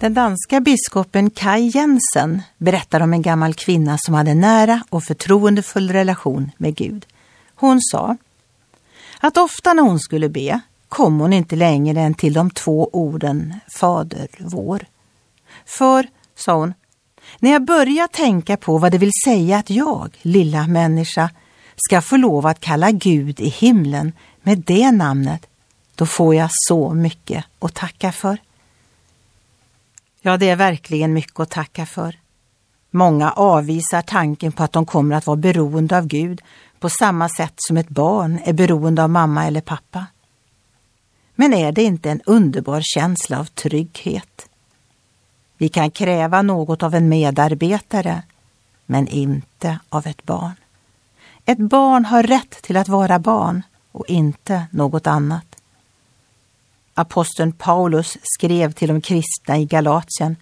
Den danska biskopen Kai Jensen berättar om en gammal kvinna som hade nära och förtroendefull relation med Gud. Hon sa att ofta när hon skulle be kom hon inte längre än till de två orden Fader vår. För, sa hon, när jag börjar tänka på vad det vill säga att jag, lilla människa, ska få lov att kalla Gud i himlen med det namnet, då får jag så mycket att tacka för. Ja, det är verkligen mycket att tacka för. Många avvisar tanken på att de kommer att vara beroende av Gud på samma sätt som ett barn är beroende av mamma eller pappa. Men är det inte en underbar känsla av trygghet? Vi kan kräva något av en medarbetare, men inte av ett barn. Ett barn har rätt till att vara barn och inte något annat. Aposteln Paulus skrev till de kristna i Galatien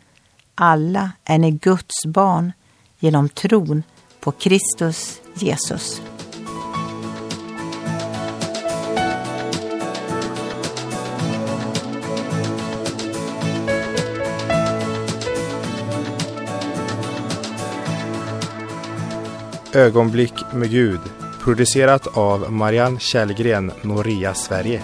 Alla är ni Guds barn genom tron på Kristus Jesus. Ögonblick med Gud producerat av Marianne Källgren, Noria Sverige.